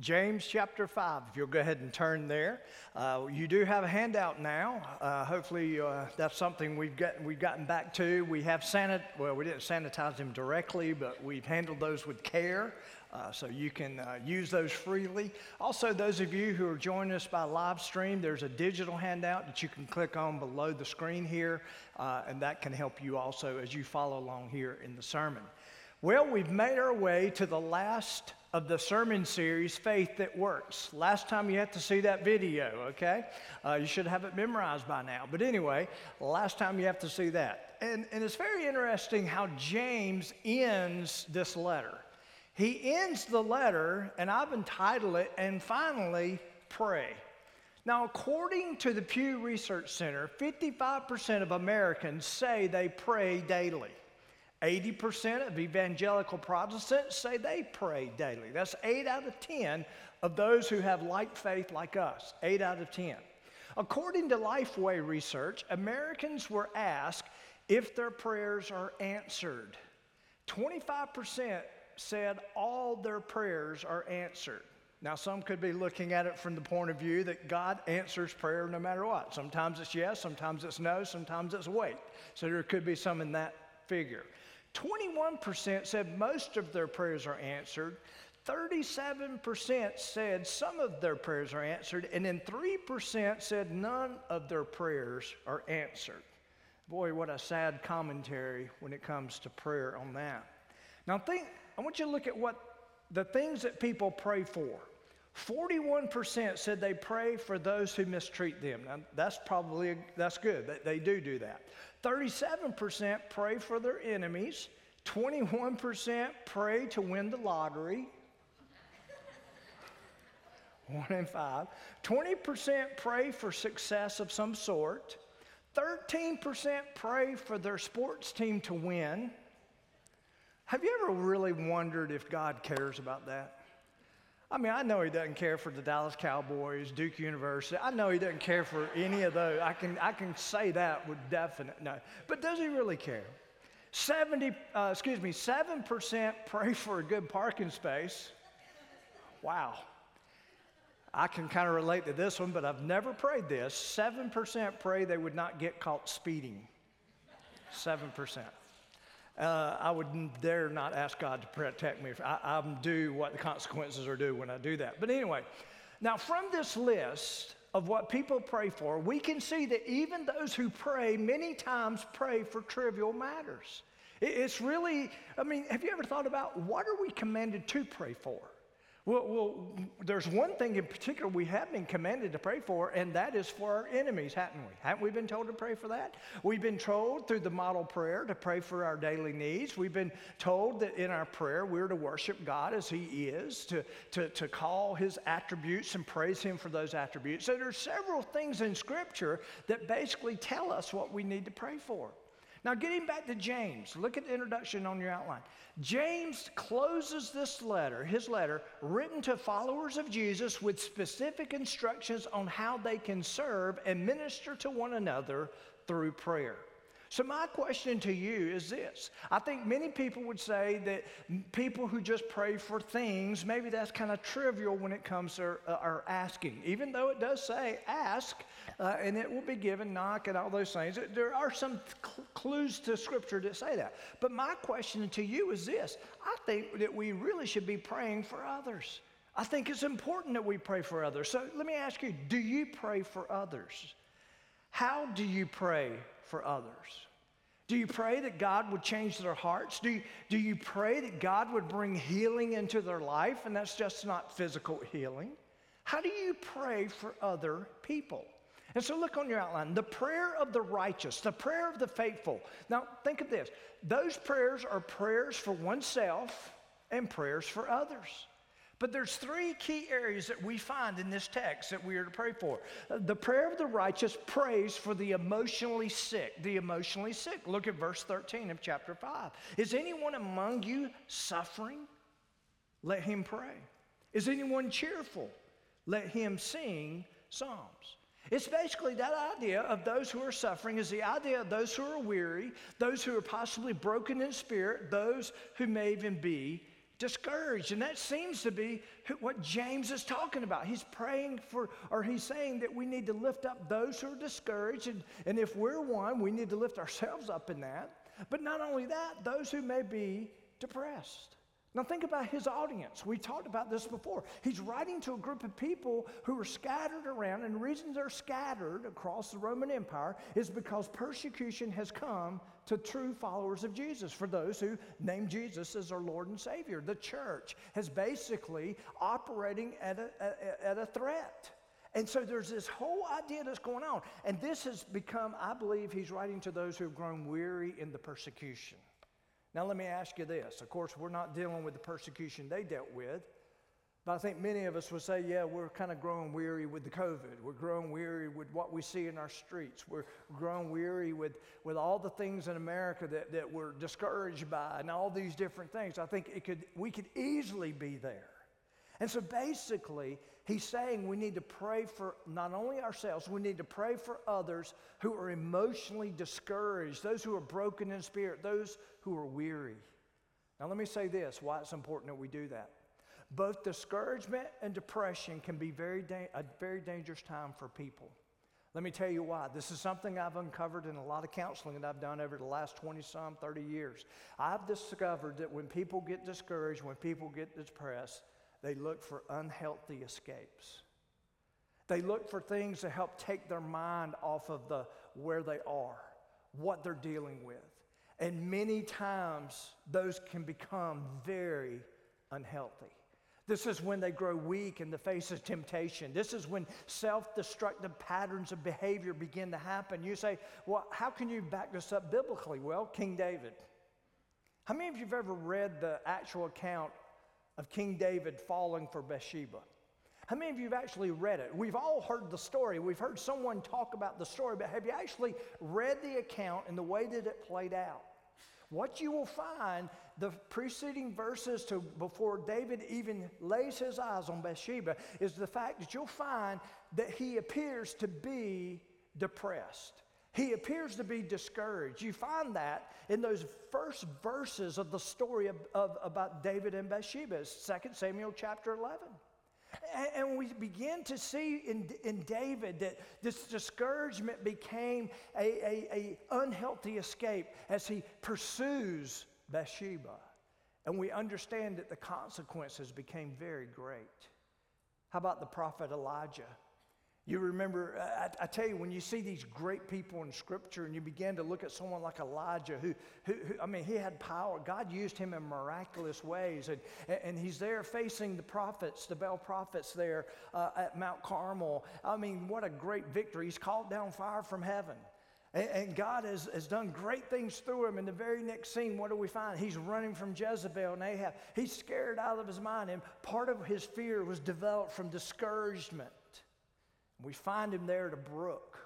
James chapter 5, if you'll go ahead and turn there. Uh, you do have a handout now. Uh, hopefully, uh, that's something we've, we've gotten back to. We have sanit, well, we didn't sanitize them directly, but we've handled those with care. Uh, so you can uh, use those freely. Also, those of you who are joining us by live stream, there's a digital handout that you can click on below the screen here, uh, and that can help you also as you follow along here in the sermon. Well, we've made our way to the last of the sermon series, Faith That Works. Last time you had to see that video, okay? Uh, you should have it memorized by now. But anyway, last time you have to see that. And, and it's very interesting how James ends this letter. He ends the letter, and I've entitled it, And Finally, Pray. Now, according to the Pew Research Center, 55% of Americans say they pray daily. 80% of evangelical Protestants say they pray daily. That's 8 out of 10 of those who have like faith like us. 8 out of 10. According to Lifeway research, Americans were asked if their prayers are answered. 25% said all their prayers are answered. Now, some could be looking at it from the point of view that God answers prayer no matter what. Sometimes it's yes, sometimes it's no, sometimes it's wait. So there could be some in that figure. 21% said most of their prayers are answered. 37% said some of their prayers are answered. And then 3% said none of their prayers are answered. Boy, what a sad commentary when it comes to prayer on that. Now, think, I want you to look at what the things that people pray for. 41% said they pray for those who mistreat them. Now, that's probably, that's good. They, they do do that. 37% pray for their enemies. 21% pray to win the lottery. One in five. 20% pray for success of some sort. 13% pray for their sports team to win. Have you ever really wondered if God cares about that? I mean, I know he doesn't care for the Dallas Cowboys, Duke University. I know he doesn't care for any of those. I can, I can say that with definite no. But does he really care? 70, uh, excuse me, 7% pray for a good parking space. Wow. I can kind of relate to this one, but I've never prayed this. 7% pray they would not get caught speeding. 7% uh, I would dare not ask God to protect me. I, I'm due what the consequences are due when I do that. But anyway, now from this list of what people pray for, we can see that even those who pray many times pray for trivial matters. It's really, I mean, have you ever thought about what are we commanded to pray for? Well, well, there's one thing in particular we have been commanded to pray for, and that is for our enemies, haven't we? Haven't we been told to pray for that? We've been told through the model prayer to pray for our daily needs. We've been told that in our prayer we're to worship God as He is, to, to, to call His attributes and praise Him for those attributes. So there's several things in Scripture that basically tell us what we need to pray for. Now, getting back to James, look at the introduction on your outline. James closes this letter, his letter, written to followers of Jesus with specific instructions on how they can serve and minister to one another through prayer. So, my question to you is this I think many people would say that people who just pray for things, maybe that's kind of trivial when it comes to uh, our asking. Even though it does say ask uh, and it will be given, knock, and all those things. There are some cl- clues to Scripture that say that. But my question to you is this I think that we really should be praying for others. I think it's important that we pray for others. So, let me ask you do you pray for others? How do you pray for others? Do you pray that God would change their hearts? Do you, do you pray that God would bring healing into their life? And that's just not physical healing. How do you pray for other people? And so look on your outline the prayer of the righteous, the prayer of the faithful. Now, think of this those prayers are prayers for oneself and prayers for others. But there's three key areas that we find in this text that we are to pray for. The prayer of the righteous prays for the emotionally sick. The emotionally sick. Look at verse 13 of chapter 5. Is anyone among you suffering? Let him pray. Is anyone cheerful? Let him sing psalms. It's basically that idea of those who are suffering, is the idea of those who are weary, those who are possibly broken in spirit, those who may even be discouraged. And that seems to be what James is talking about. He's praying for, or he's saying that we need to lift up those who are discouraged. And, and if we're one, we need to lift ourselves up in that. But not only that, those who may be depressed. Now, think about his audience. We talked about this before. He's writing to a group of people who are scattered around, and the reason they're scattered across the Roman Empire is because persecution has come to true followers of Jesus, for those who name Jesus as their Lord and Savior. The church has basically operating at a, at a threat. And so there's this whole idea that's going on. And this has become, I believe, he's writing to those who have grown weary in the persecution. Now, let me ask you this. Of course, we're not dealing with the persecution they dealt with, but I think many of us would say, yeah, we're kind of growing weary with the COVID. We're growing weary with what we see in our streets. We're growing weary with, with all the things in America that, that we're discouraged by and all these different things. I think it could, we could easily be there. And so basically, he's saying we need to pray for not only ourselves, we need to pray for others who are emotionally discouraged, those who are broken in spirit, those who are weary. Now, let me say this why it's important that we do that. Both discouragement and depression can be very da- a very dangerous time for people. Let me tell you why. This is something I've uncovered in a lot of counseling that I've done over the last 20 some, 30 years. I've discovered that when people get discouraged, when people get depressed, they look for unhealthy escapes. They look for things to help take their mind off of the where they are, what they're dealing with. And many times those can become very unhealthy. This is when they grow weak in the face of temptation. This is when self destructive patterns of behavior begin to happen. You say, Well, how can you back this up biblically? Well, King David. How many of you have ever read the actual account of King David falling for Bathsheba? How many of you have actually read it? We've all heard the story. We've heard someone talk about the story, but have you actually read the account and the way that it played out? What you will find, the preceding verses to before David even lays his eyes on Bathsheba, is the fact that you'll find that he appears to be depressed. He appears to be discouraged. You find that in those first verses of the story of, of about David and Bathsheba, 2 Samuel chapter 11. And, we begin to see in, in David that this discouragement became a, a unhealthy escape as he pursues Bathsheba. And we understand that the consequences became very great. How about the prophet Elijah? You remember, I, I, tell you, when you see these great people in Scripture and you begin to look at someone like Elijah, who, who, who I mean, he had power. God used him in miraculous ways. And, and he's there facing the prophets, the Baal prophets there uh, at Mount Carmel. I mean, what a great victory. He's called down fire from heaven. And, and God has, has done great things through him. In the very next scene, what do we find? He's running from Jezebel and Ahab. He's scared out of his mind. And part of his fear was developed from discouragement. We find him there at a brook.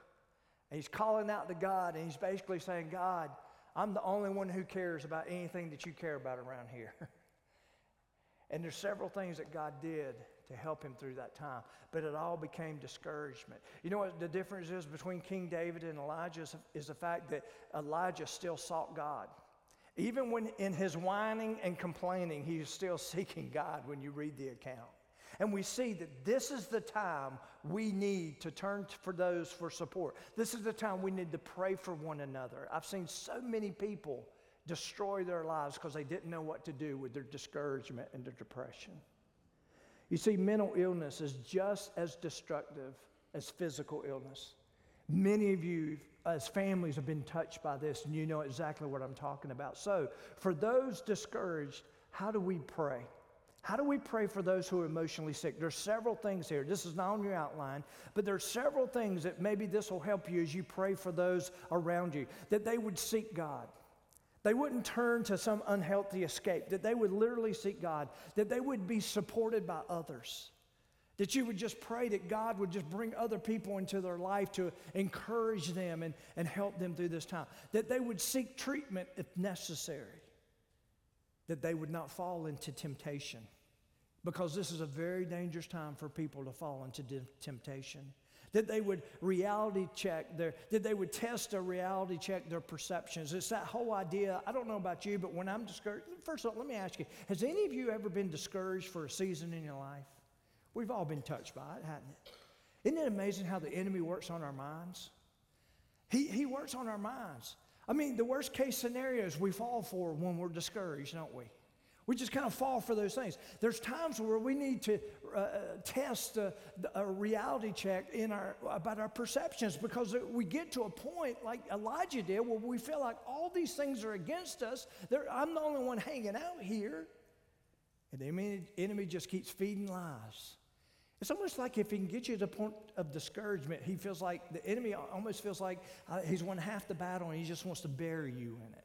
And he's calling out to God, and he's basically saying, God, I'm the only one who cares about anything that you care about around here. and there's several things that God did to help him through that time, but it all became discouragement. You know what the difference is between King David and Elijah is, is the fact that Elijah still sought God. Even when in his whining and complaining, he still seeking God when you read the account. And we see that this is the time we need to turn for those for support. This is the time we need to pray for one another. I've seen so many people destroy their lives because they didn't know what to do with their discouragement and their depression. You see, mental illness is just as destructive as physical illness. Many of you, as families, have been touched by this, and you know exactly what I'm talking about. So, for those discouraged, how do we pray? How do we pray for those who are emotionally sick? There's several things here. This is not on your outline, but there's several things that maybe this will help you as you pray for those around you, that they would seek God. They wouldn't turn to some unhealthy escape, that they would literally seek God, that they would be supported by others. That you would just pray that God would just bring other people into their life to encourage them and, and help them through this time. That they would seek treatment if necessary. That they would not fall into temptation because this is a very dangerous time for people to fall into temptation. that they would reality check their, that they would test or reality check their perceptions. It's that whole idea. I don't know about you, but when I'm discouraged, first of all, let me ask you, has any of you ever been discouraged for a season in your life? We've all been touched by it, hasn't it? Isn't it amazing how the enemy works on our minds? He, he works on our minds. I mean, the worst case scenarios we fall for when we're discouraged, don't we? We just kind of fall for those things. There's times where we need to uh, uh test a, a, reality check in our, about our perceptions because we get to a point like Elijah did where we feel like all these things are against us. They're, I'm the only one hanging out here. And the enemy, enemy just keeps feeding lies. It's almost like if he can get you to the point of discouragement, he feels like the enemy almost feels like uh, he's won half the battle and he just wants to bury you in it.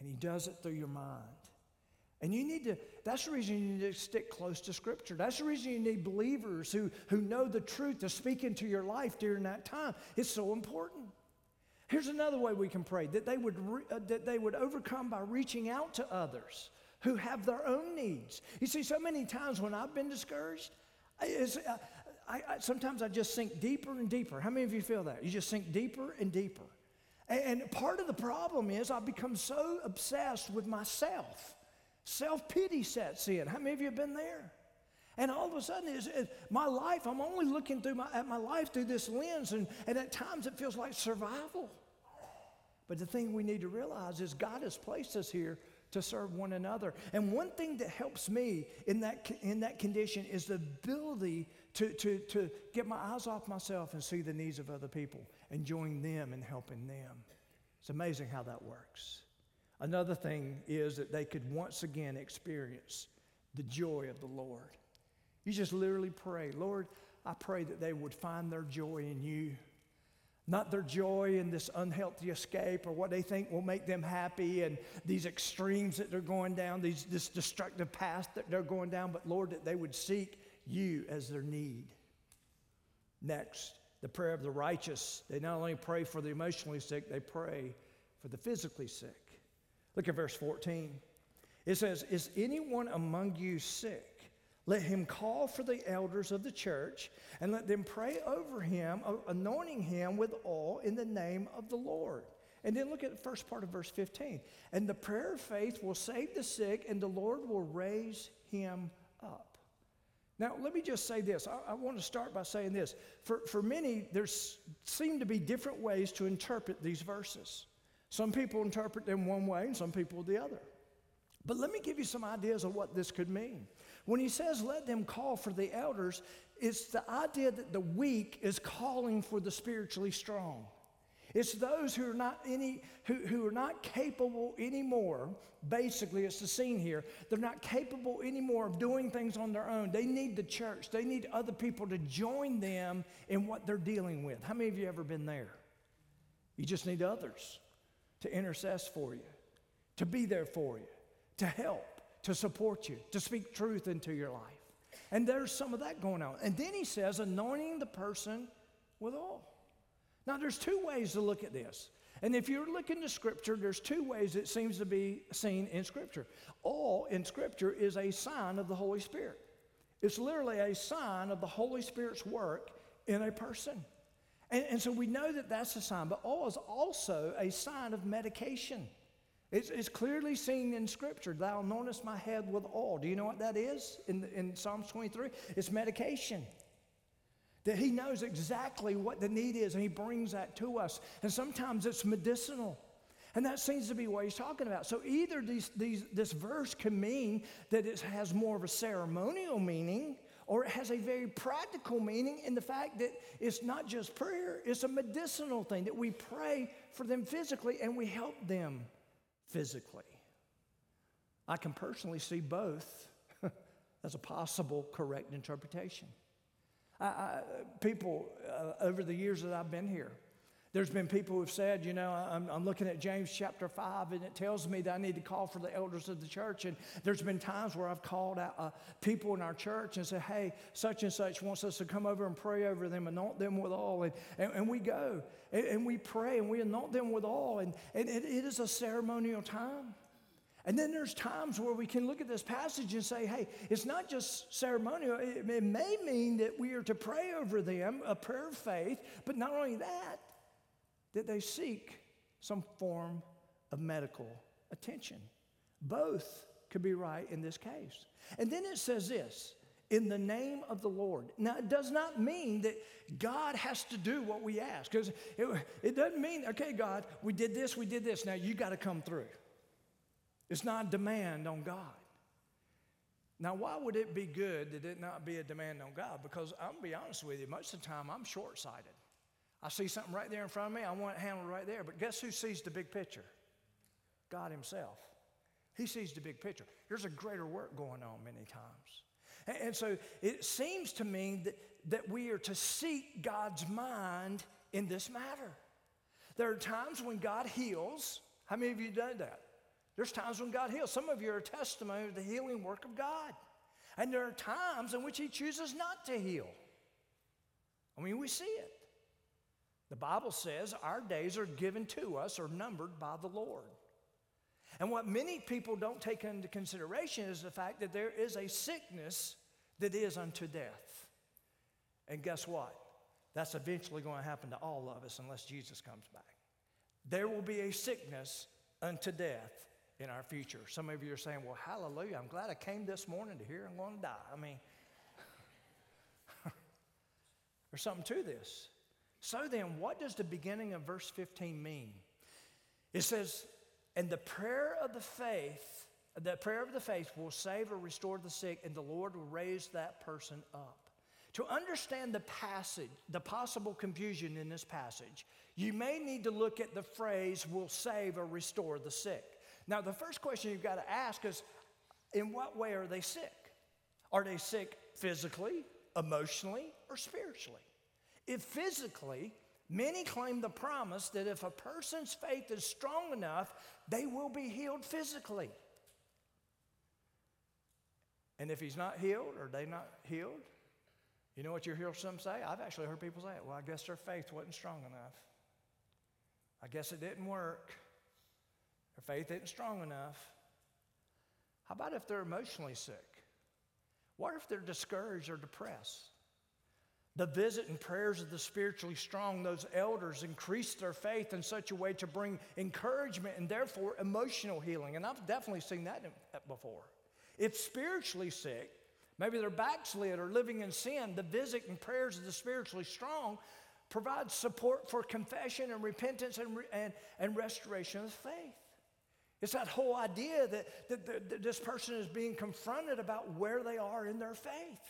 And he does it through your mind. And you need to, that's the reason you need to stick close to Scripture. That's the reason you need believers who, who know the truth to speak into your life during that time. It's so important. Here's another way we can pray that they would, re, uh, that they would overcome by reaching out to others who have their own needs. You see, so many times when I've been discouraged, is, uh, I, I, sometimes I just sink deeper and deeper. How many of you feel that? You just sink deeper and deeper. And, and part of the problem is I've become so obsessed with myself. Self pity sets in. How many of you have been there? And all of a sudden, is my life, I'm only looking through my, at my life through this lens, and, and at times it feels like survival. But the thing we need to realize is God has placed us here to serve one another. And one thing that helps me in that, in that condition is the ability to, to, to get my eyes off myself and see the needs of other people and join them and helping them. It's amazing how that works. Another thing is that they could once again experience the joy of the Lord. You just literally pray, Lord, I pray that they would find their joy in you not their joy in this unhealthy escape or what they think will make them happy and these extremes that they're going down, these, this destructive path that they're going down, but Lord, that they would seek you as their need. Next, the prayer of the righteous. They not only pray for the emotionally sick, they pray for the physically sick. Look at verse 14. It says, Is anyone among you sick? Let him call for the elders of the church and let them pray over him, anointing him with oil in the name of the Lord. And then look at the first part of verse 15. And the prayer of faith will save the sick, and the Lord will raise him up. Now, let me just say this. I, I want to start by saying this. For, for many, there seem to be different ways to interpret these verses. Some people interpret them one way, and some people the other. But let me give you some ideas of what this could mean. When he says, let them call for the elders, it's the idea that the weak is calling for the spiritually strong. It's those who are not any who, who are not capable anymore. Basically, it's the scene here. They're not capable anymore of doing things on their own. They need the church. They need other people to join them in what they're dealing with. How many of you ever been there? You just need others to intercess for you, to be there for you, to help to support you, to speak truth into your life. And there's some of that going on. And then he says, anointing the person with oil. Now, there's two ways to look at this. And if you're looking to Scripture, there's two ways it seems to be seen in Scripture. Oil in Scripture is a sign of the Holy Spirit, it's literally a sign of the Holy Spirit's work in a person. And, and so we know that that's a sign, but oil is also a sign of medication. It's, it's, clearly seen in Scripture. Thou anointest my head with oil. Do you know what that is in, in Psalms 23? It's medication. That He knows exactly what the need is, and He brings that to us. And sometimes it's medicinal. And that seems to be what he's talking about. So either these, these, this verse can mean that it has more of a ceremonial meaning, or it has a very practical meaning in the fact that it's not just prayer, it's a medicinal thing, that we pray for them physically and we help them physically. I can personally see both as a possible correct interpretation. I, I, people, uh, over the years that I've been here, there's been people who've said, you know, I'm, I'm, looking at James chapter 5, and it tells me that I need to call for the elders of the church. And there's been times where I've called out uh, people in our church and said, hey, such and such wants us to come over and pray over them, anoint them with oil. And, and, and we go and, and, we pray and we anoint them with oil. And, and it, it is a ceremonial time. And then there's times where we can look at this passage and say, hey, it's not just ceremonial. It, it may mean that we are to pray over them, a prayer of faith, but not only that, that they seek some form of medical attention. Both could be right in this case. And then it says this in the name of the Lord. Now, it does not mean that God has to do what we ask, because it, it doesn't mean, okay, God, we did this, we did this, now you got to come through. It's not a demand on God. Now, why would it be good that it not be a demand on God? Because I'm gonna be honest with you, most of the time I'm short sighted. I see something right there in front of me, I want it handled right there. But guess who sees the big picture? God Himself. He sees the big picture. There's a greater work going on many times. And, and so it seems to me that, that we are to seek God's mind in this matter. There are times when God heals. How many of you done that? There's times when God heals. Some of you are a testimony of the healing work of God. And there are times in which He chooses not to heal. I mean, we see it. The Bible says our days are given to us or numbered by the Lord. And what many people don't take into consideration is the fact that there is a sickness that is unto death. And guess what? That's eventually going to happen to all of us unless Jesus comes back. There will be a sickness unto death in our future. Some of you are saying, Well, hallelujah, I'm glad I came this morning to hear I'm going to die. I mean, there's something to this. So then, what does the beginning of verse 15 mean? It says, And the prayer of the faith, the prayer of the faith will save or restore the sick, and the Lord will raise that person up. To understand the passage, the possible confusion in this passage, you may need to look at the phrase will save or restore the sick. Now, the first question you've got to ask is in what way are they sick? Are they sick physically, emotionally, or spiritually? If physically, many claim the promise that if a person's faith is strong enough, they will be healed physically. And if he's not healed or they not healed, you know what you hear some say? I've actually heard people say, well, I guess their faith wasn't strong enough. I guess it didn't work. Their faith isn't strong enough. How about if they're emotionally sick? What if they're discouraged or depressed? The visit and prayers of the spiritually strong, those elders, increase their faith in such a way to bring encouragement and therefore emotional healing. And I've definitely seen that before. If spiritually sick, maybe they're backslid or living in sin, the visit and prayers of the spiritually strong provide support for confession and repentance and, and, and restoration of faith. It's that whole idea that, that, that this person is being confronted about where they are in their faith.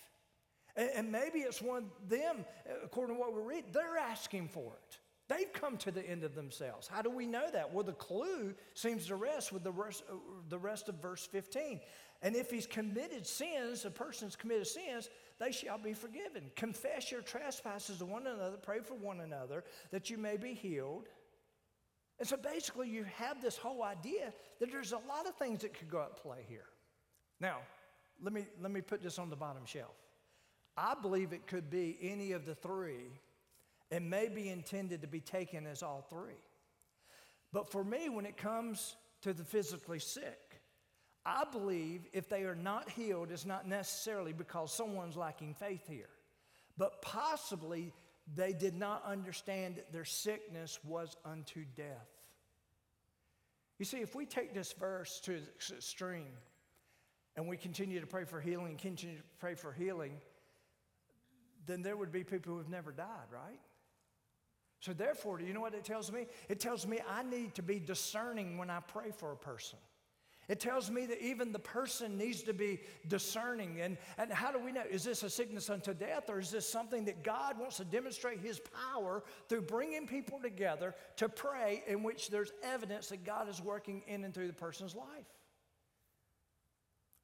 And, maybe it's one of them, uh, according to what we read, they're asking for it. They've come to the end of themselves. How do we know that? Well, the clue seems to rest with the rest, uh, the rest of verse 15. And if he's committed sins, a person's committed sins, they shall be forgiven. Confess your trespasses to one another, pray for one another, that you may be healed. And so basically, you have this whole idea that there's a lot of things that could go at play here. Now, let me, let me put this on the bottom shelf. I believe it could be any of the three and may be intended to be taken as all three. But for me, when it comes to the physically sick, I believe if they are not healed, it's not necessarily because someone's lacking faith here, but possibly they did not understand that their sickness was unto death. You see, if we take this verse to its extreme and we continue to pray for healing, continue to pray for healing, then there would be people who have never died, right? So, therefore, do you know what it tells me? It tells me I need to be discerning when I pray for a person. It tells me that even the person needs to be discerning. And, and how do we know? Is this a sickness unto death, or is this something that God wants to demonstrate His power through bringing people together to pray in which there's evidence that God is working in and through the person's life?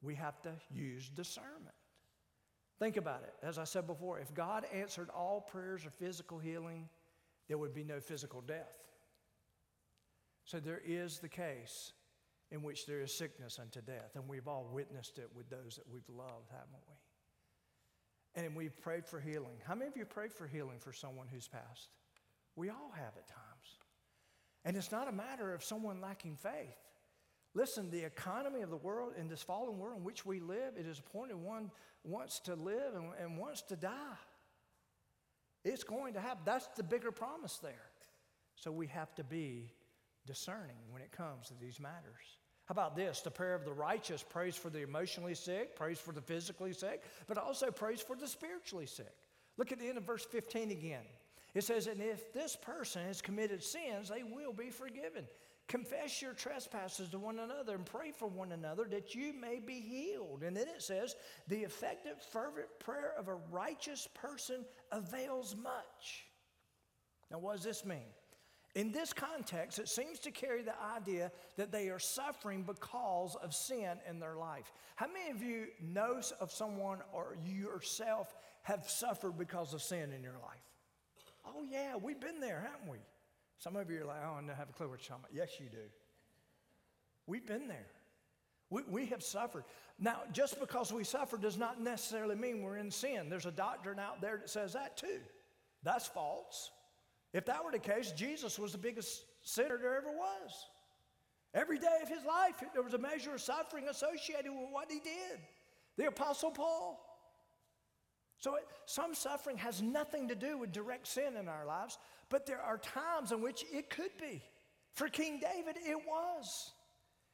We have to use discernment. Think about it. As I said before, if God answered all prayers of physical healing, there would be no physical death. So there is the case in which there is sickness unto death. And we've all witnessed it with those that we've loved, haven't we? And we've prayed for healing. How many of you prayed for healing for someone who's passed? We all have at times. And it's not a matter of someone lacking faith. Listen, the economy of the world, in this fallen world in which we live, it is appointed one wants to live and, and wants to die. It's going to happen. That's the bigger promise there. So we have to be discerning when it comes to these matters. How about this? The prayer of the righteous prays for the emotionally sick, prays for the physically sick, but also prays for the spiritually sick. Look at the end of verse 15 again. It says, And if this person has committed sins, they will be forgiven. Confess your trespasses to one another and pray for one another that you may be healed. And then it says, The effective, fervent prayer of a righteous person avails much. Now, what does this mean? In this context, it seems to carry the idea that they are suffering because of sin in their life. How many of you know of someone or you yourself have suffered because of sin in your life? Oh, yeah, we've been there, haven't we? Some of you are like, oh, I don't have a clue what you're talking about. Yes, you do. We've been there. We, we have suffered. Now, just because we suffer does not necessarily mean we're in sin. There's a doctrine out there that says that too. That's false. If that were the case, Jesus was the biggest sinner there ever was. Every day of his life, there was a measure of suffering associated with what he did. The Apostle Paul. So, it, some suffering has nothing to do with direct sin in our lives, but there are times in which it could be. For King David, it was.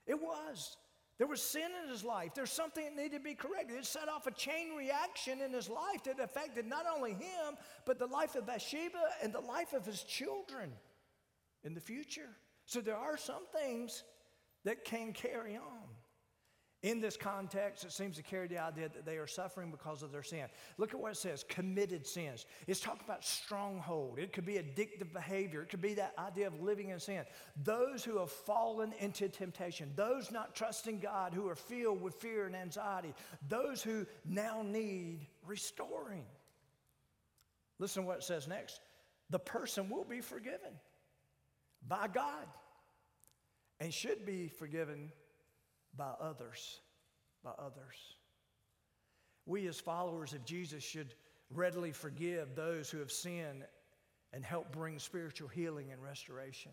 It was. There was sin in his life. There's something that needed to be corrected. It set off a chain reaction in his life that affected not only him, but the life of Bathsheba and the life of his children in the future. So there are some things that can carry on. In this context, it seems to carry the idea that they are suffering because of their sin. Look at what it says committed sins. It's talking about stronghold. It could be addictive behavior. It could be that idea of living in sin. Those who have fallen into temptation, those not trusting God, who are filled with fear and anxiety, those who now need restoring. Listen to what it says next the person will be forgiven by God and should be forgiven by others, by others. We, as followers of Jesus, should readily forgive those who have sinned and help bring spiritual healing and restoration.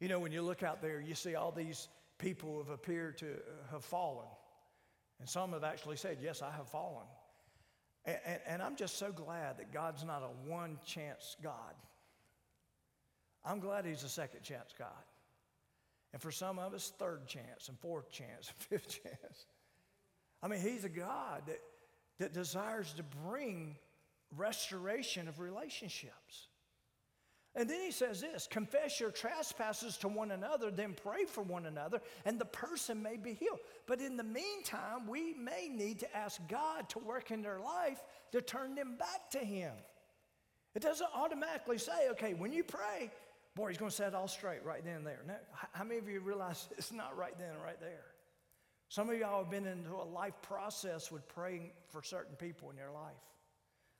You know, when you look out there, you see all these people have appeared to have fallen. And some have actually said, Yes, I have fallen. And, and, and I'm just so glad that God's not a one chance God. I'm glad He's a second chance God. And for some of us, third chance and fourth chance and fifth chance. I mean, He's a God that, that desires to bring restoration of relationships. And then he says this confess your trespasses to one another, then pray for one another, and the person may be healed. But in the meantime, we may need to ask God to work in their life to turn them back to Him. It doesn't automatically say, okay, when you pray, Boy, he's going to set it all straight right then and there. Now, how many of you realize it's not right then and right there? Some of y'all have been into a life process with praying for certain people in your life.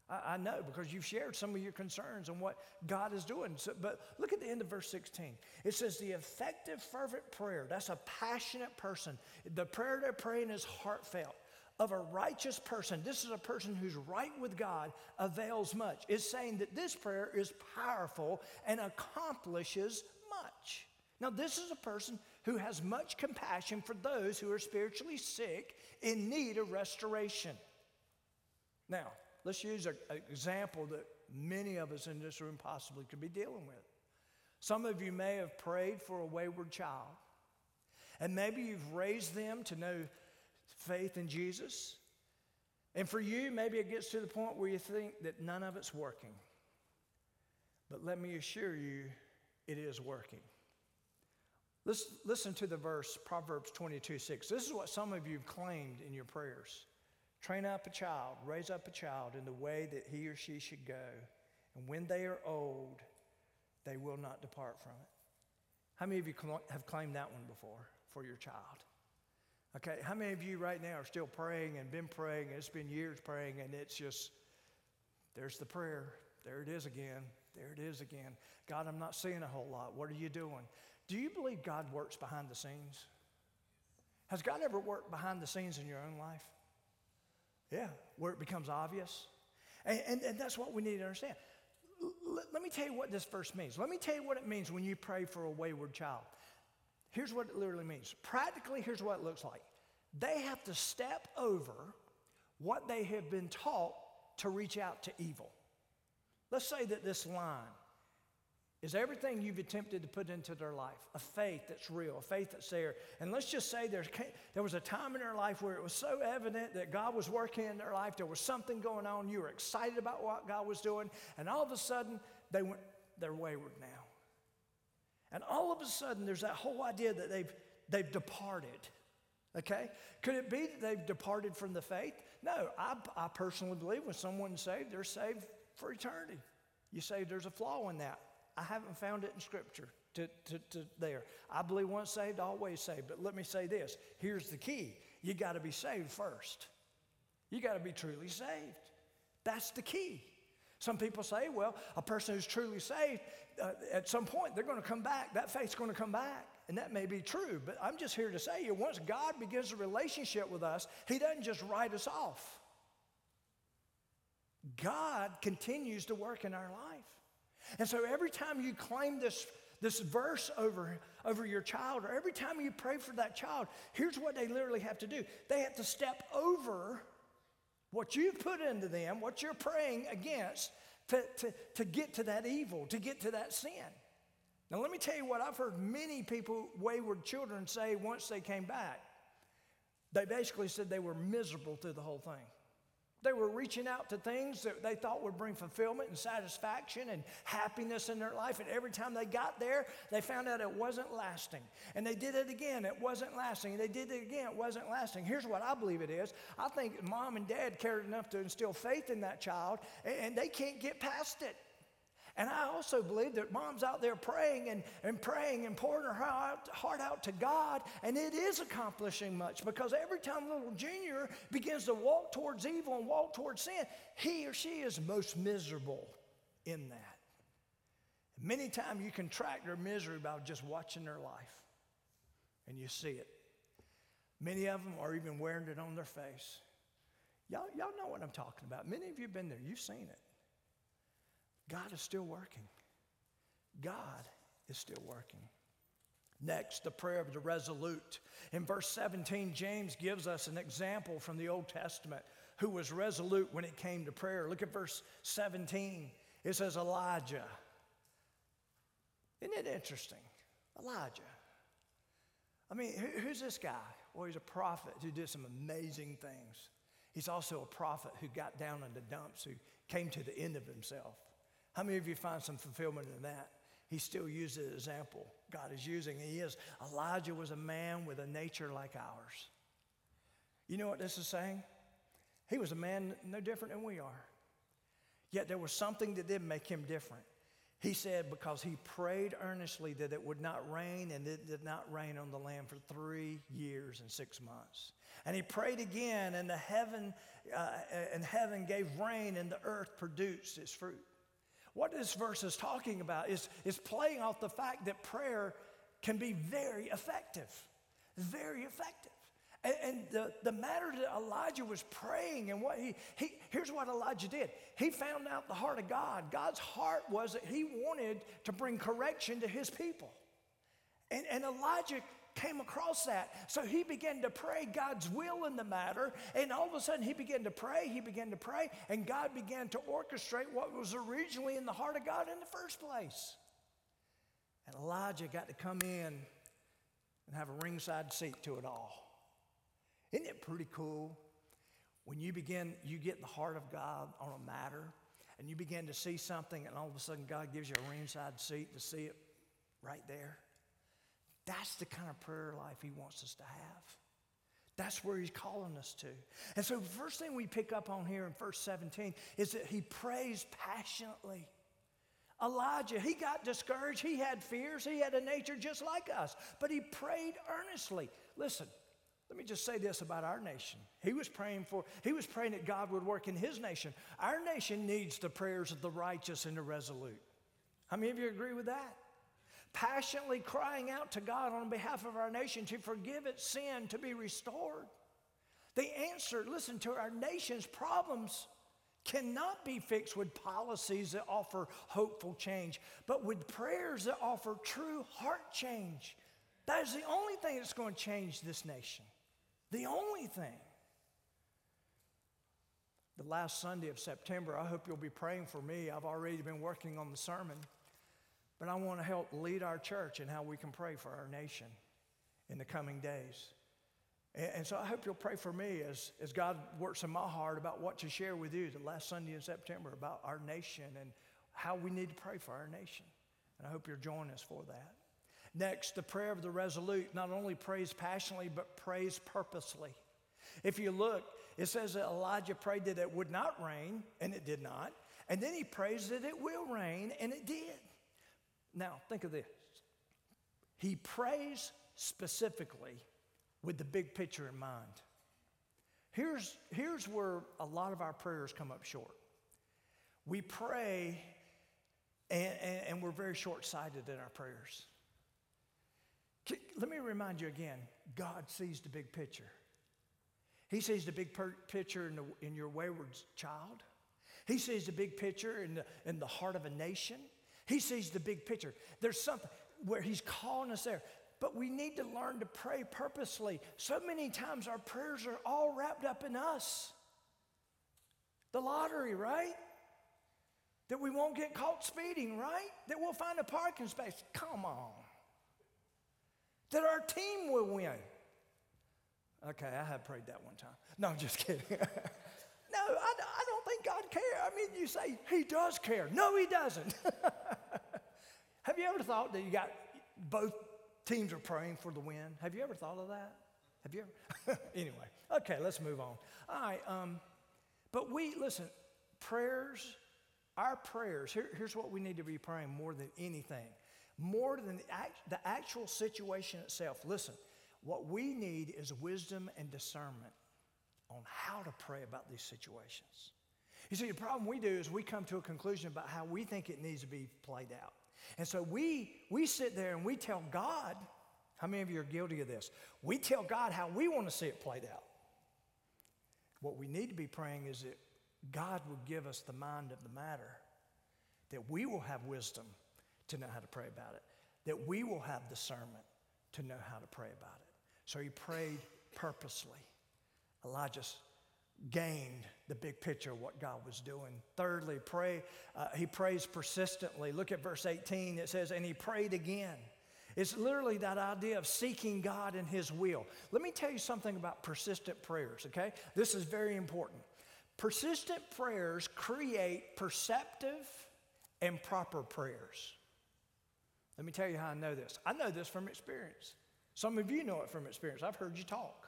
I, I know because you've shared some of your concerns and what God is doing. So, but look at the end of verse 16. It says, The effective, fervent prayer, that's a passionate person. The prayer they're praying is heartfelt of a righteous person, this is a person who's right with God, avails much. It's saying that this prayer is powerful and accomplishes much. Now, this is a person who has much compassion for those who are spiritually sick in need of restoration. Now, let's use an example that many of us in this room possibly could be dealing with. Some of you may have prayed for a wayward child, and maybe you've raised them to know faith in Jesus. And for you, maybe it gets to the point where you think that none of it's working. But let me assure you, it is working. Listen, listen to the verse, Proverbs 22 6. This is what some of you have claimed in your prayers. Train up a child, raise up a child in the way that he or she should go. And when they are old, they will not depart from it. How many of you have claimed that one before for your child? Okay, how many of you right now are still praying and been praying, and it's been years praying, and it's just, there's the prayer. There it is again. There it is again. God, I'm not seeing a whole lot. What are you doing? Do you believe God works behind the scenes? Has God ever worked behind the scenes in your own life? Yeah, where it becomes obvious. And, and, and that's what we need to understand. L- let me tell you what this verse means. Let me tell you what it means when you pray for a wayward child. Here's what it literally means. Practically, here's what it looks like. They have to step over what they have been taught to reach out to evil. Let's say that this line is everything you've attempted to put into their life a faith that's real, a faith that's there. And let's just say there's, there was a time in their life where it was so evident that God was working in their life, there was something going on, you were excited about what God was doing, and all of a sudden they went, they're wayward now. And all of a sudden there's that whole idea that they've, they've departed. Okay? Could it be that they've departed from the faith? No, I, I personally believe when someone's saved, they're saved for eternity. You say there's a flaw in that. I haven't found it in Scripture to, to, to there. I believe once saved, always saved. But let me say this here's the key you got to be saved first. You got to be truly saved. That's the key. Some people say, well, a person who's truly saved, uh, at some point they're going to come back. That faith's going to come back. And that may be true. But I'm just here to say you once God begins a relationship with us, He doesn't just write us off. God continues to work in our life. And so every time you claim this, this verse over, over your child, or every time you pray for that child, here's what they literally have to do they have to step over what you've put into them, what you're praying against, to, to, to get to that evil, to get to that sin. Now, let me tell you what I've heard many people, wayward children, say once they came back. They basically said they were miserable through the whole thing. They were reaching out to things that they thought would bring fulfillment and satisfaction and happiness in their life. And every time they got there, they found out it wasn't lasting. And they did it again, it wasn't lasting. And they did it again, it wasn't lasting. Here's what I believe it is I think mom and dad cared enough to instill faith in that child, and they can't get past it. And I also believe that mom's out there praying and, and praying and pouring her heart, heart out to God, and it is accomplishing much because every time little Junior begins to walk towards evil and walk towards sin, he or she is most miserable in that. Many times you can track their misery by just watching their life, and you see it. Many of them are even wearing it on their face. Y'all, y'all know what I'm talking about. Many of you have been there, you've seen it. God is still working. God is still working. Next, the prayer of the resolute. In verse 17, James gives us an example from the Old Testament who was resolute when it came to prayer. Look at verse 17. It says, Elijah. Isn't it interesting? Elijah. I mean, who's this guy? Well, he's a prophet who did some amazing things. He's also a prophet who got down in the dumps, who came to the end of himself. How many of you find some fulfillment in that? He still uses an example. God is using, he is. Elijah was a man with a nature like ours. You know what this is saying? He was a man no different than we are. Yet there was something that did make him different. He said, because he prayed earnestly that it would not rain, and it did not rain on the land for three years and six months. And he prayed again, and the heaven uh, and heaven gave rain, and the earth produced its fruit. What this verse is talking about is, is playing off the fact that prayer can be very effective. Very effective. And, and the, the matter that Elijah was praying and what he, he, here's what Elijah did. He found out the heart of God. God's heart was that he wanted to bring correction to his people. And, and Elijah came across that. So he began to pray God's will in the matter. And all of a sudden, he began to pray, he began to pray, and God began to orchestrate what was originally in the heart of God in the first place. And Elijah got to come in and have a ringside seat to it all. Isn't it pretty cool? When you begin, you get the heart of God on a matter, and you begin to see something, and all of a sudden, God gives you a ringside seat to see it right there. That's the kind of prayer life He wants us to have. That's where He's calling us to. And so, the first thing we pick up on here in verse 17 is that He prays passionately. Elijah, he got discouraged. He had fears. He had a nature just like us, but he prayed earnestly. Listen, let me just say this about our nation. He was praying for, he was praying that God would work in his nation. Our nation needs the prayers of the righteous and the resolute. How many of you agree with that? Passionately crying out to God on behalf of our nation to forgive its sin, to be restored. The answer, listen, to our nation's problems cannot be fixed with policies that offer hopeful change, but with prayers that offer true heart change. That is the only thing that's going to change this nation. The only thing. The last Sunday of September, I hope you'll be praying for me. I've already been working on the sermon, but I want to help lead our church in how we can pray for our nation in the coming days. And, so I hope you'll pray for me as, as God works in my heart about what to share with you the last Sunday in September about our nation and how we need to pray for our nation. And I hope you'll join us for that. Next, the prayer of the resolute not only prays passionately, but prays purposely. If you look, it says that Elijah prayed that it would not rain, and it did not. And then he prays that it will rain, and it did. Now, think of this. He prays specifically with the big picture in mind. Here's, here's where a lot of our prayers come up short. We pray and, and, and we're very short sighted in our prayers. Let me remind you again God sees the big picture. He sees the big per- picture in, the, in your wayward child. He sees the big picture in the, in the heart of a nation. He sees the big picture. There's something where He's calling us there. But we need to learn to pray purposely. So many times our prayers are all wrapped up in us. The lottery, right? That we won't get caught speeding, right? That we'll find a parking space. Come on. That our team will win. Okay, I have prayed that one time. No, I'm just kidding. no, I, I don't think God cares. I mean, you say He does care. No, He doesn't. have you ever thought that you got both teams are praying for the win? Have you ever thought of that? Have you ever? anyway, okay, let's move on. All right, um, but we, listen, prayers our prayers, here, here's what we need to be praying more than anything more than the, act, the actual situation itself. Listen, what we need is wisdom and discernment on how to pray about these situations. You see, the problem we do is we come to a conclusion about how we think it needs to be played out. And so we, we sit there and we tell God, how many of you are guilty of this? We tell God how we want to see it played out. What we need to be praying is that God will give us the mind of the matter, that we will have wisdom to know how to pray about it, that we will have discernment to know how to pray about it. So he prayed purposely. Elijah gained the big picture of what God was doing. Thirdly, pray. Uh, he prays persistently. Look at verse 18. It says, "And he prayed again." It's literally that idea of seeking God and His will. Let me tell you something about persistent prayers. Okay, this is very important. Persistent prayers create perceptive and proper prayers. Let me tell you how I know this. I know this from experience. Some of you know it from experience. I've heard you talk.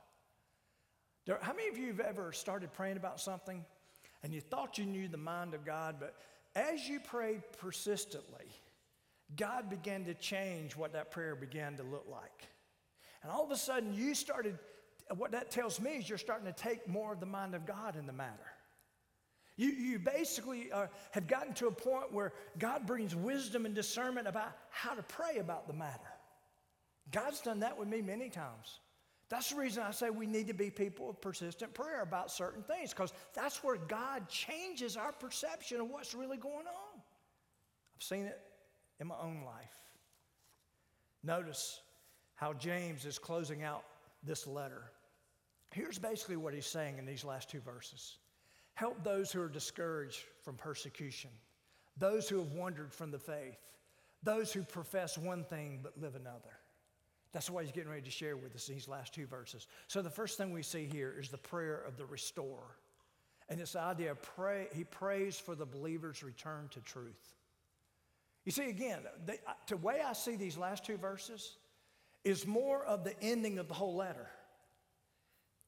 There, how many of you have ever started praying about something and you thought you knew the mind of God, but as you prayed persistently, God began to change what that prayer began to look like. And all of a sudden, you started, what that tells me is you're starting to take more of the mind of God in the matter. You, you basically uh, have gotten to a point where God brings wisdom and discernment about how to pray about the matter. God's done that with me many times. That's the reason I say we need to be people of persistent prayer about certain things, because that's where God changes our perception of what's really going on. I've seen it in my own life. Notice how James is closing out this letter. Here's basically what he's saying in these last two verses. Help those who are discouraged from persecution, those who have wandered from the faith, those who profess one thing but live another. That's what he's getting ready to share with us these last two verses. So, the first thing we see here is the prayer of the restorer. And this idea of pray, he prays for the believer's return to truth. You see, again, the, the way I see these last two verses is more of the ending of the whole letter.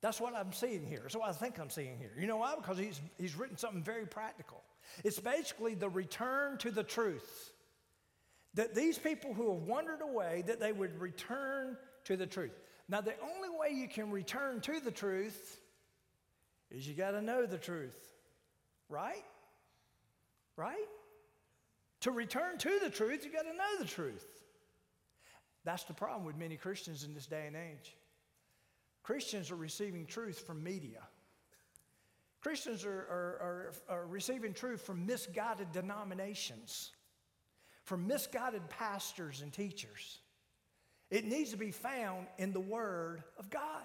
That's what I'm seeing here. That's what I think I'm seeing here. You know why? Because he's, he's written something very practical. It's basically the return to the truth. That these people who have wandered away, that they would return to the truth. Now, the only way you can return to the truth is you got to know the truth. Right? Right? To return to the truth, you got to know the truth. That's the problem with many Christians in this day and age. Christians are receiving truth from media. Christians are, are, are, are, receiving truth from misguided denominations, from misguided pastors and teachers. It needs to be found in the Word of God.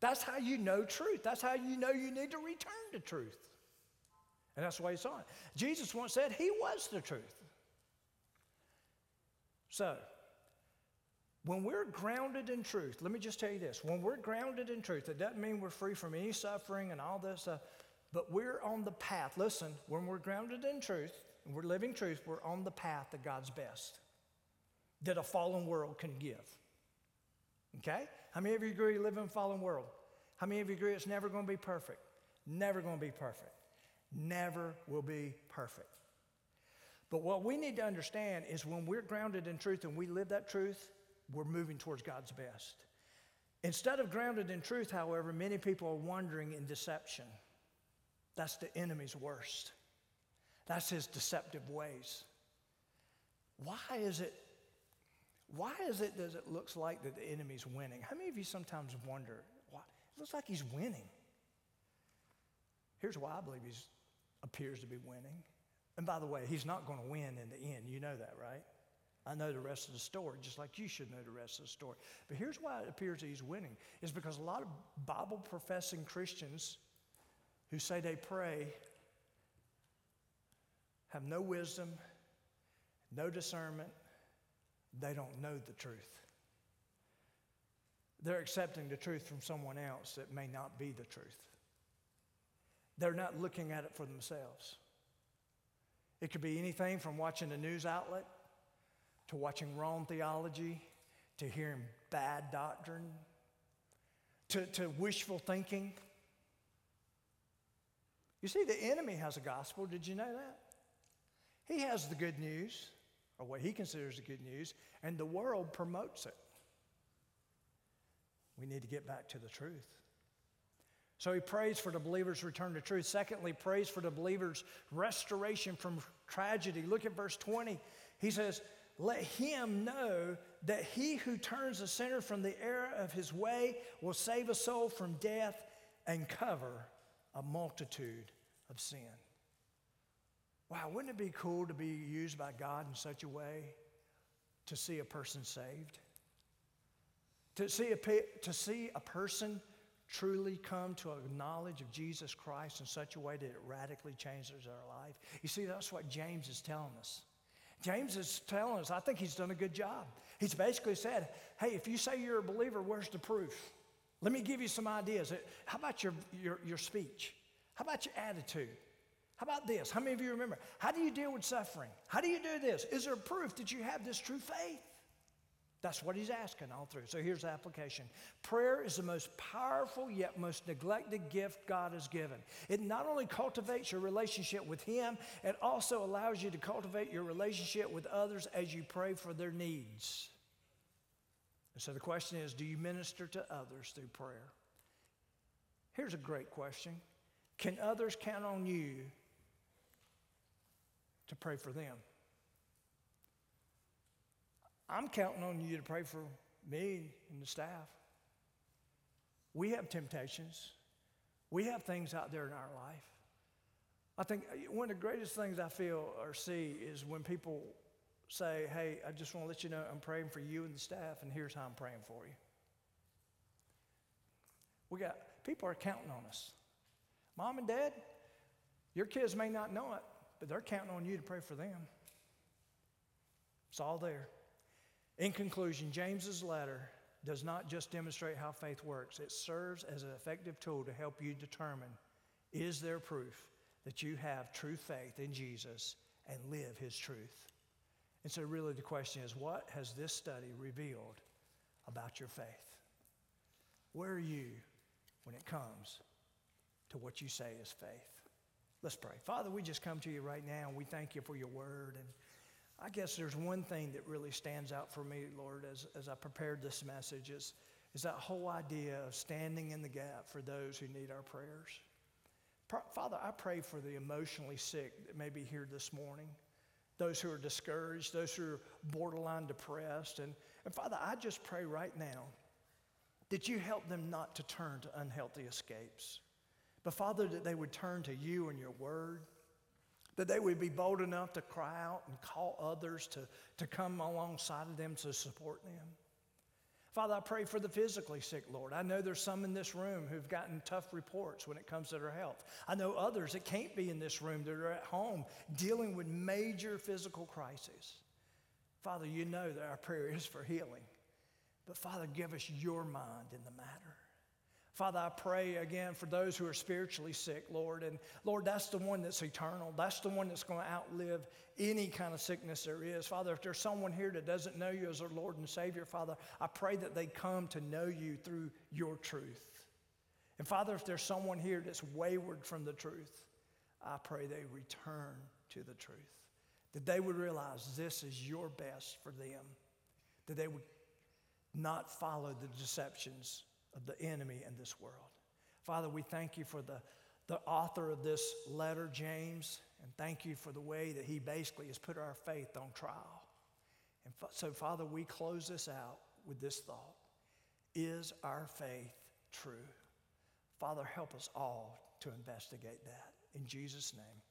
That's how you know truth. That's how you know you need to return to truth. And that's why way he saw it. Jesus once said he was the truth. So, when we're grounded in truth, let me just tell you this when we're grounded in truth, it doesn't mean we're free from any suffering and all this but we're on the path. Listen, when we're grounded in truth and we're living truth, we're on the path to God's best that a fallen world can give. Okay? How many of you agree you live in a fallen world? How many of you agree it's never going to be perfect? Never going to be perfect. Never will be perfect. But what we need to understand is when we're grounded in truth and we live that truth, we're moving towards God's best. Instead of grounded in truth, however, many people are wandering in deception. That's the enemy's worst. That's his deceptive ways. Why is it why is it that it looks like that the enemy's winning? How many of you sometimes wonder, why? It looks like he's winning. Here's why I believe he appears to be winning. And by the way, he's not going to win in the end. You know that, right? I know the rest of the story, just like you should know the rest of the story. But here's why it appears that he's winning is because a lot of Bible professing Christians who say they pray have no wisdom, no discernment, they don't know the truth. They're accepting the truth from someone else that may not be the truth. They're not looking at it for themselves. It could be anything from watching a news outlet to watching wrong theology to hearing bad doctrine to, to wishful thinking. You see, the enemy has a gospel. Did you know that? He has the good news or what he considers the good news, and the world promotes it. We need to get back to the truth. So he prays for the believer's return to truth. Secondly, prays for the believer's restoration from tragedy. Look at verse 20. He says, Let him know that he who turns a sinner from the error of his way will save a soul from death and cover a multitude of sin. Wow, wouldn't it be cool to be used by God in such a way to see a person saved? To see a, to see a person truly come to a knowledge of Jesus Christ in such a way that it radically changes their life. You see, that's what James is telling us. James is telling us, I think he's done a good job. He's basically said, hey, if you say you're a believer, where's the proof? Let me give you some ideas. How about your, your, your speech? How about your attitude? How about this? How many of you remember? How do you deal with suffering? How do you do this? Is there proof that you have this true faith? That's what he's asking all through. So here's the application Prayer is the most powerful yet most neglected gift God has given. It not only cultivates your relationship with Him, it also allows you to cultivate your relationship with others as you pray for their needs. And so the question is do you minister to others through prayer? Here's a great question Can others count on you to pray for them. I'm counting on you to pray for me and the staff. We have temptations. We have things out there in our life. I think one of the greatest things I feel or see is when people say, Hey, I just want to let you know I'm praying for you and the staff, and here's how I'm praying for you. We got people are counting on us. Mom and dad, your kids may not know it, but they're counting on you to pray for them. It's all there. In conclusion, James's letter does not just demonstrate how faith works, it serves as an effective tool to help you determine is there proof that you have true faith in Jesus and live his truth? And so, really, the question is what has this study revealed about your faith? Where are you when it comes to what you say is faith? Let's pray. Father, we just come to you right now and we thank you for your word. And I guess there's one thing that really stands out for me, Lord, as, as I prepared this message is, is that whole idea of standing in the gap for those who need our prayers. Father, I pray for the emotionally sick that may be here this morning, those who are discouraged, those who are borderline depressed. And, and Father, I just pray right now that you help them not to turn to unhealthy escapes. But Father, that they would turn to you and your word, that they would be bold enough to cry out and call others to, to come alongside of them to support them. Father, I pray for the physically sick, Lord. I know there's some in this room who've gotten tough reports when it comes to their health. I know others that can't be in this room that are at home dealing with major physical crises. Father, you know that our prayer is for healing. But Father, give us your mind in the matter. Father, I pray again for those who are spiritually sick, Lord. And Lord, that's the one that's eternal. That's the one that's going to outlive any kind of sickness there is. Father, if there's someone here that doesn't know you as their Lord and Savior, Father, I pray that they come to know you through your truth. And Father, if there's someone here that's wayward from the truth, I pray they return to the truth. That they would realize this is your best for them. That they would not follow the deceptions of the enemy in this world. Father, we thank you for the, the author of this letter, James, and thank you for the way that he basically has put our faith on trial. And so, Father, we close this out with this thought Is our faith true? Father, help us all to investigate that. In Jesus' name.